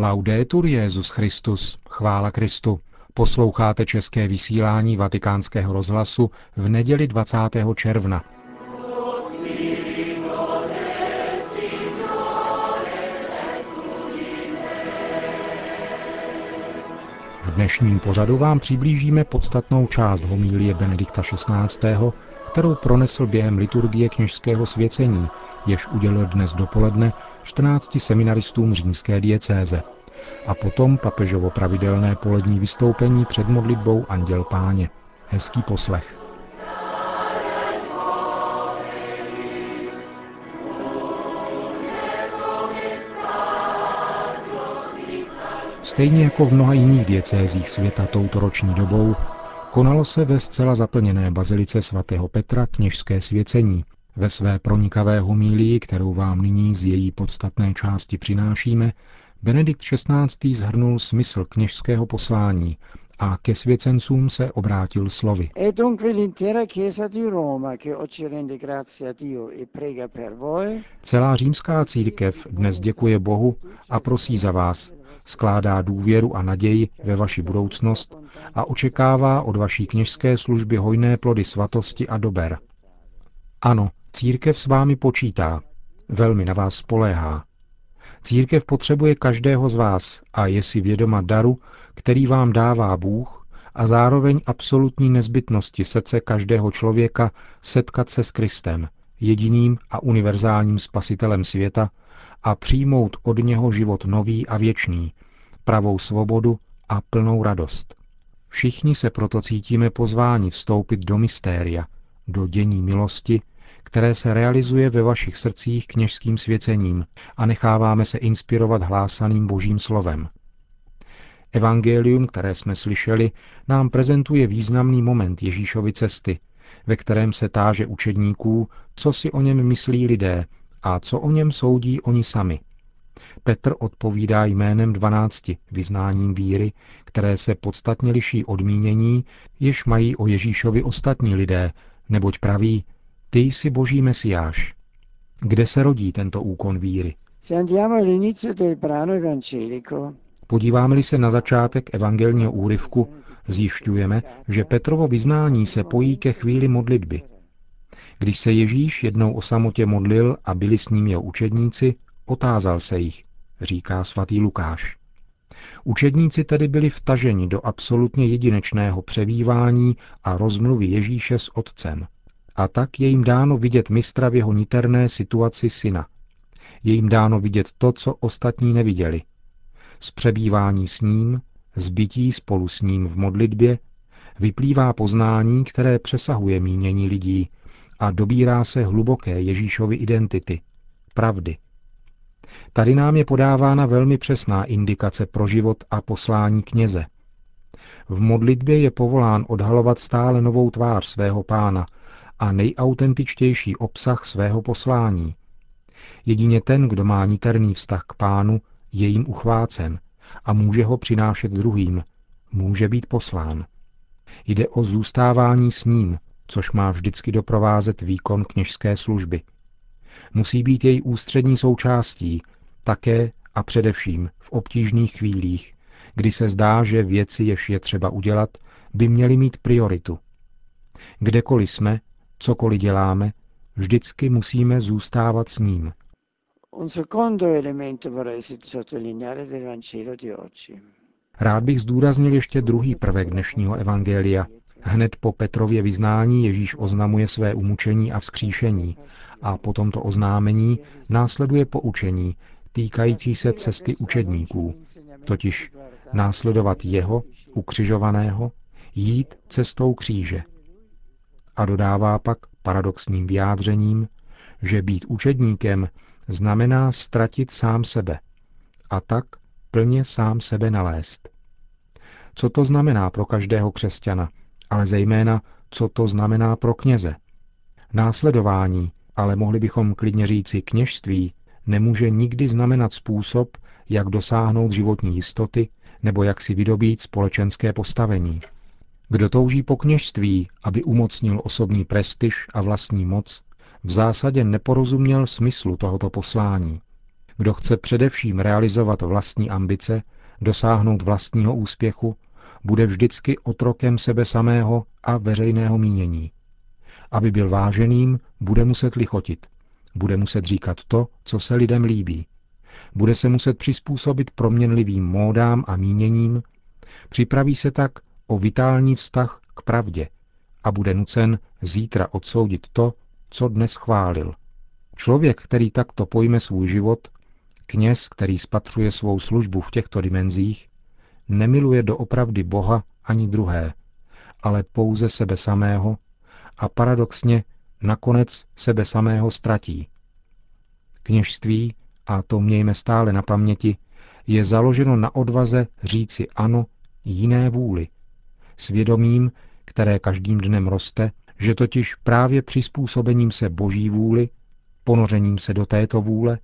Laudetur Jezus Christus, chvála Kristu. Posloucháte české vysílání Vatikánského rozhlasu v neděli 20. června. V dnešním pořadu vám přiblížíme podstatnou část homílie Benedikta XVI., kterou pronesl během liturgie kněžského svěcení, jež udělil dnes dopoledne 14 seminaristům římské diecéze. A potom papežovo pravidelné polední vystoupení před modlitbou Anděl Páně. Hezký poslech. Stejně jako v mnoha jiných diecézích světa touto roční dobou, konalo se ve zcela zaplněné bazilice svatého Petra kněžské svěcení. Ve své pronikavé homílii, kterou vám nyní z její podstatné části přinášíme, Benedikt XVI. zhrnul smysl kněžského poslání a ke svěcencům se obrátil slovy. E Celá římská církev dnes děkuje Bohu a prosí za vás, skládá důvěru a naději ve vaši budoucnost a očekává od vaší kněžské služby hojné plody svatosti a dober. Ano, církev s vámi počítá, velmi na vás spoléhá. Církev potřebuje každého z vás a je si vědoma daru, který vám dává Bůh a zároveň absolutní nezbytnosti srdce každého člověka setkat se s Kristem, jediným a univerzálním spasitelem světa, a přijmout od něho život nový a věčný, pravou svobodu a plnou radost. Všichni se proto cítíme pozváni vstoupit do mystéria, do dění milosti, které se realizuje ve vašich srdcích kněžským svěcením a necháváme se inspirovat hlásaným božím slovem. Evangelium, které jsme slyšeli, nám prezentuje významný moment Ježíšovy cesty, ve kterém se táže učedníků, co si o něm myslí lidé a co o něm soudí oni sami. Petr odpovídá jménem dvanácti vyznáním víry, které se podstatně liší od mínění, jež mají o Ježíšovi ostatní lidé, neboť praví, ty jsi boží mesiáš. Kde se rodí tento úkon víry? Podíváme-li se na začátek evangelního úryvku, zjišťujeme, že Petrovo vyznání se pojí ke chvíli modlitby. Když se Ježíš jednou o samotě modlil a byli s ním jeho učedníci, otázal se jich, říká svatý Lukáš. Učedníci tedy byli vtaženi do absolutně jedinečného převívání a rozmluvy Ježíše s Otcem. A tak je jim dáno vidět mistra v jeho niterné situaci syna. Je jim dáno vidět to, co ostatní neviděli. Z přebývání s ním, zbytí spolu s ním v modlitbě, vyplývá poznání, které přesahuje mínění lidí a dobírá se hluboké Ježíšovy identity, pravdy. Tady nám je podávána velmi přesná indikace pro život a poslání kněze. V modlitbě je povolán odhalovat stále novou tvář svého pána a nejautentičtější obsah svého poslání. Jedině ten, kdo má niterný vztah k pánu, je jim uchvácen a může ho přinášet druhým, může být poslán. Jde o zůstávání s ním, což má vždycky doprovázet výkon kněžské služby. Musí být její ústřední součástí, také a především v obtížných chvílích, kdy se zdá, že věci, jež je třeba udělat, by měly mít prioritu. Kdekoliv jsme, cokoliv děláme, vždycky musíme zůstávat s ním. Rád bych zdůraznil ještě druhý prvek dnešního evangelia, Hned po Petrově vyznání Ježíš oznamuje své umučení a vzkříšení a po tomto oznámení následuje poučení týkající se cesty učedníků, totiž následovat jeho, ukřižovaného, jít cestou kříže. A dodává pak paradoxním vyjádřením, že být učedníkem znamená ztratit sám sebe a tak plně sám sebe nalézt. Co to znamená pro každého křesťana, ale zejména, co to znamená pro kněze. Následování, ale mohli bychom klidně říci kněžství, nemůže nikdy znamenat způsob, jak dosáhnout životní jistoty nebo jak si vydobít společenské postavení. Kdo touží po kněžství, aby umocnil osobní prestiž a vlastní moc, v zásadě neporozuměl smyslu tohoto poslání. Kdo chce především realizovat vlastní ambice, dosáhnout vlastního úspěchu, bude vždycky otrokem sebe samého a veřejného mínění. Aby byl váženým, bude muset lichotit. Bude muset říkat to, co se lidem líbí. Bude se muset přizpůsobit proměnlivým módám a míněním. Připraví se tak o vitální vztah k pravdě a bude nucen zítra odsoudit to, co dnes chválil. Člověk, který takto pojme svůj život, kněz, který spatřuje svou službu v těchto dimenzích, nemiluje doopravdy Boha ani druhé, ale pouze sebe samého a paradoxně nakonec sebe samého ztratí. Kněžství, a to mějme stále na paměti, je založeno na odvaze říci ano jiné vůli, svědomím, které každým dnem roste, že totiž právě přizpůsobením se boží vůli, ponořením se do této vůle,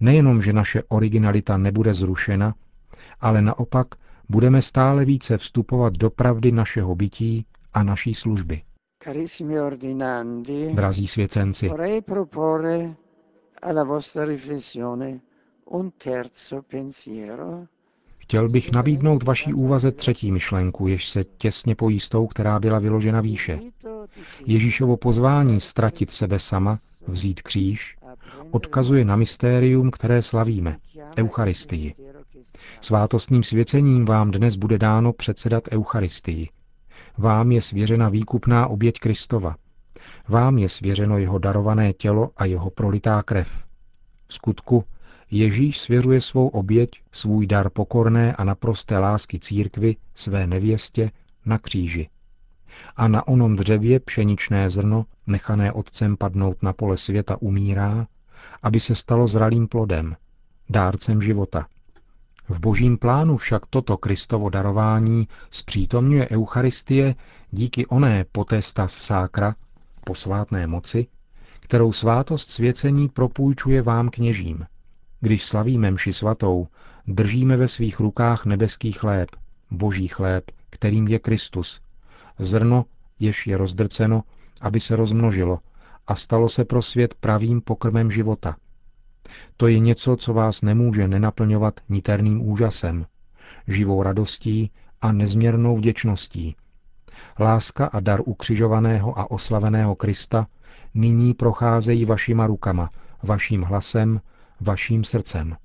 nejenom, že naše originalita nebude zrušena, ale naopak budeme stále více vstupovat do pravdy našeho bytí a naší služby. Drazí svěcenci, Chtěl bych nabídnout vaší úvaze třetí myšlenku, jež se těsně pojí s tou, která byla vyložena výše. Ježíšovo pozvání ztratit sebe sama, vzít kříž, odkazuje na mystérium, které slavíme, Eucharistii. Svátostným svěcením vám dnes bude dáno předsedat Eucharistii. Vám je svěřena výkupná oběť Kristova. Vám je svěřeno jeho darované tělo a jeho prolitá krev. V skutku Ježíš svěřuje svou oběť, svůj dar pokorné a naprosté lásky církvy, své nevěstě, na kříži. A na onom dřevě pšeničné zrno, nechané otcem padnout na pole světa, umírá, aby se stalo zralým plodem, dárcem života. V božím plánu však toto Kristovo darování zpřítomňuje Eucharistie díky oné potestas sákra, posvátné moci, kterou svátost svěcení propůjčuje vám kněžím. Když slavíme mši svatou, držíme ve svých rukách nebeský chléb, boží chléb, kterým je Kristus. Zrno, jež je rozdrceno, aby se rozmnožilo a stalo se pro svět pravým pokrmem života. To je něco, co vás nemůže nenaplňovat niterným úžasem, živou radostí a nezměrnou vděčností. Láska a dar ukřižovaného a oslaveného Krista nyní procházejí vašima rukama, vaším hlasem, vaším srdcem.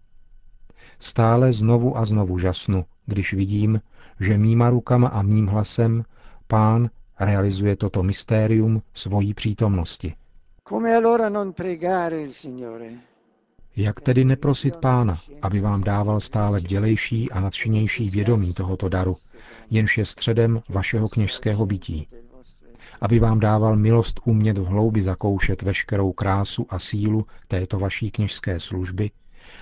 Stále znovu a znovu žasnu, když vidím, že mýma rukama a mým hlasem pán realizuje toto mystérium svojí přítomnosti. Jak tedy neprosit pána, aby vám dával stále bdělejší a nadšenější vědomí tohoto daru, jenž je středem vašeho kněžského bytí? Aby vám dával milost umět v hloubi zakoušet veškerou krásu a sílu této vaší kněžské služby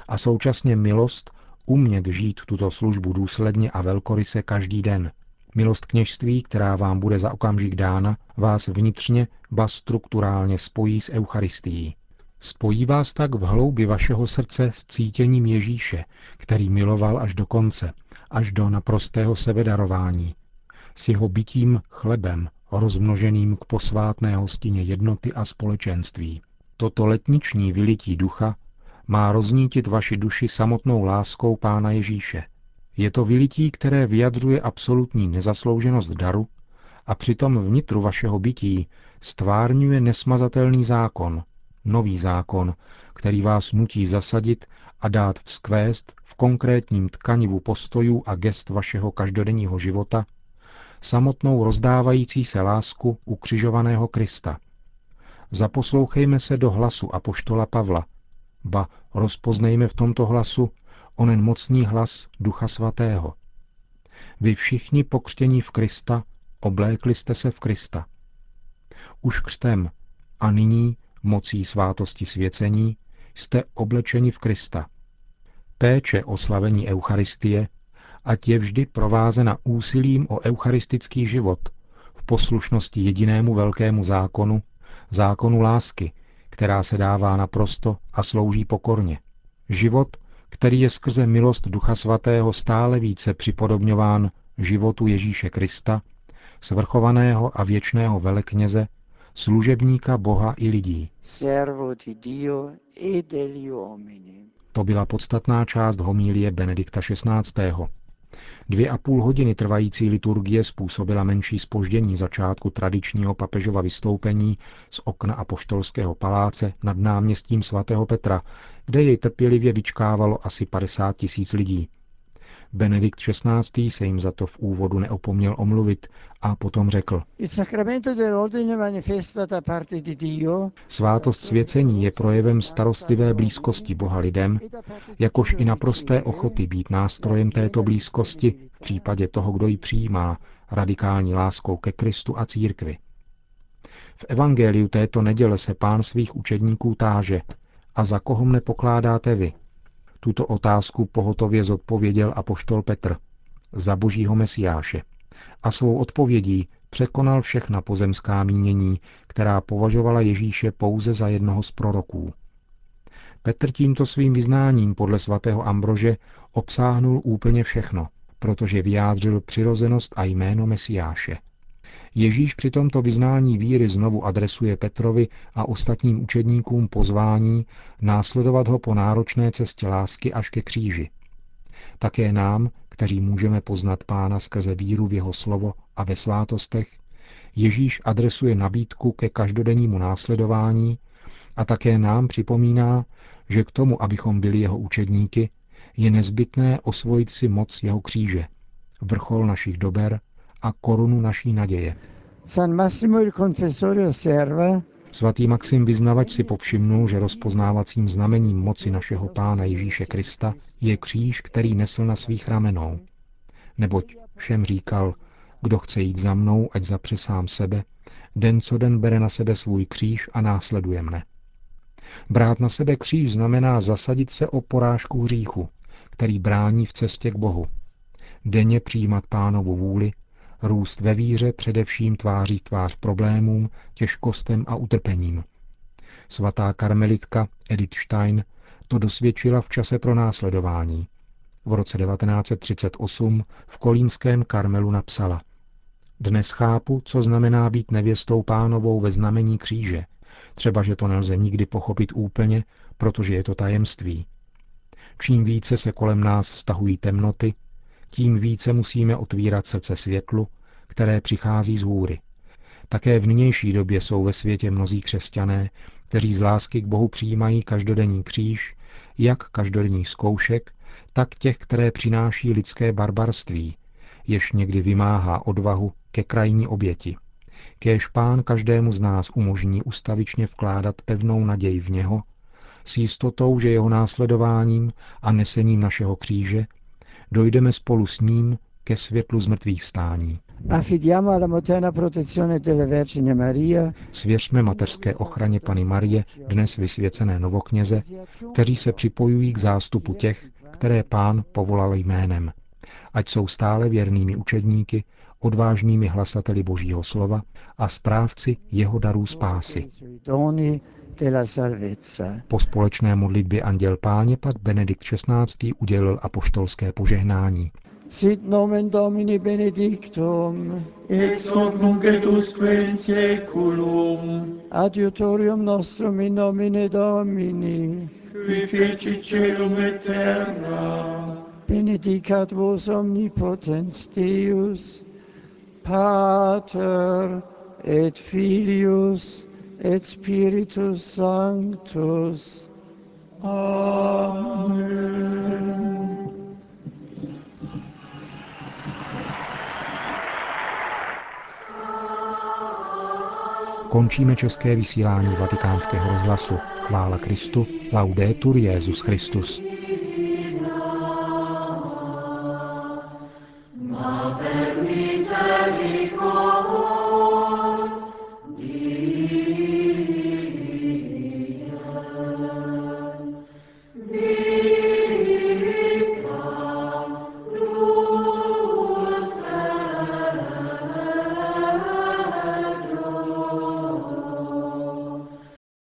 a současně milost umět žít tuto službu důsledně a velkoryse každý den. Milost kněžství, která vám bude za okamžik dána, vás vnitřně, ba strukturálně spojí s Eucharistií. Spojí vás tak v hloubi vašeho srdce s cítěním Ježíše, který miloval až do konce, až do naprostého sebedarování, s jeho bytím chlebem, rozmnoženým k posvátné hostině jednoty a společenství. Toto letniční vylití ducha má roznítit vaši duši samotnou láskou Pána Ježíše. Je to vylití, které vyjadřuje absolutní nezaslouženost daru a přitom vnitru vašeho bytí stvárňuje nesmazatelný zákon, nový zákon, který vás nutí zasadit a dát vzkvést v konkrétním tkanivu postojů a gest vašeho každodenního života samotnou rozdávající se lásku ukřižovaného Krista. Zaposlouchejme se do hlasu apoštola Pavla, ba rozpoznejme v tomto hlasu onen mocný hlas Ducha Svatého. Vy všichni pokřtění v Krista, oblékli jste se v Krista. Už křtem a nyní mocí svátosti svěcení jste oblečeni v Krista. Péče o slavení Eucharistie, ať je vždy provázena úsilím o eucharistický život v poslušnosti jedinému velkému zákonu, zákonu lásky, která se dává naprosto a slouží pokorně. Život, který je skrze milost Ducha Svatého stále více připodobňován životu Ježíše Krista, svrchovaného a věčného velekněze, služebníka Boha i lidí. E To byla podstatná část homílie Benedikta XVI. Dvě a půl hodiny trvající liturgie způsobila menší spoždění začátku tradičního papežova vystoupení z okna apoštolského paláce nad náměstím svatého Petra, kde jej trpělivě vyčkávalo asi 50 tisíc lidí. Benedikt XVI. se jim za to v úvodu neopomněl omluvit a potom řekl. Svátost svěcení je projevem starostlivé blízkosti Boha lidem, jakož i naprosté ochoty být nástrojem této blízkosti v případě toho, kdo ji přijímá, radikální láskou ke Kristu a církvi. V evangeliu této neděle se pán svých učedníků táže, a za koho mne pokládáte vy? Tuto otázku pohotově zodpověděl apoštol Petr za božího mesiáše a svou odpovědí překonal všechna pozemská mínění, která považovala Ježíše pouze za jednoho z proroků. Petr tímto svým vyznáním podle svatého Ambrože obsáhnul úplně všechno, protože vyjádřil přirozenost a jméno Mesiáše. Ježíš při tomto vyznání víry znovu adresuje Petrovi a ostatním učedníkům pozvání následovat ho po náročné cestě lásky až ke kříži. Také nám, kteří můžeme poznat Pána skrze víru v jeho slovo a ve svátostech, Ježíš adresuje nabídku ke každodennímu následování a také nám připomíná, že k tomu, abychom byli jeho učedníky, je nezbytné osvojit si moc jeho kříže, vrchol našich dober a korunu naší naděje. San Massimo il Confessore osserva, Svatý Maxim Vyznavač si povšimnul, že rozpoznávacím znamením moci našeho Pána Ježíše Krista je kříž, který nesl na svých ramenou. Neboť všem říkal, kdo chce jít za mnou, ať zapře sám sebe, den co den bere na sebe svůj kříž a následuje mne. Brát na sebe kříž znamená zasadit se o porážku hříchu, který brání v cestě k Bohu. Denně přijímat pánovu vůli růst ve víře především tváří tvář problémům, těžkostem a utrpením. Svatá karmelitka Edith Stein to dosvědčila v čase pro následování. V roce 1938 v kolínském Karmelu napsala Dnes chápu, co znamená být nevěstou pánovou ve znamení kříže, třeba že to nelze nikdy pochopit úplně, protože je to tajemství. Čím více se kolem nás stahují temnoty, tím více musíme otvírat srdce světlu, které přichází z hůry. Také v nynější době jsou ve světě mnozí křesťané, kteří z lásky k Bohu přijímají každodenní kříž, jak každodenních zkoušek, tak těch, které přináší lidské barbarství, jež někdy vymáhá odvahu ke krajní oběti. Kéž pán každému z nás umožní ustavičně vkládat pevnou naději v něho, s jistotou, že jeho následováním a nesením našeho kříže dojdeme spolu s ním ke světlu zmrtvých vstání. Svěřme mateřské ochraně Pany Marie, dnes vysvěcené novokněze, kteří se připojují k zástupu těch, které pán povolal jménem. Ať jsou stále věrnými učedníky, odvážnými hlasateli Božího slova a správci jeho darů spásy. Po společné modlitbě Anděl Páně pak Benedikt XVI. udělil apoštolské požehnání. Sit nomen Domini benedictum, ex hoc nunc et usque in seculum, adiutorium nostrum in nomine Domini, qui feci celum et terra, benedicat vos omnipotens Deus, Pater et Filius et Spiritus Sanctus. Amen. Končíme české vysílání vatikánského rozhlasu. Chvála Kristu, laudetur Jezus Christus.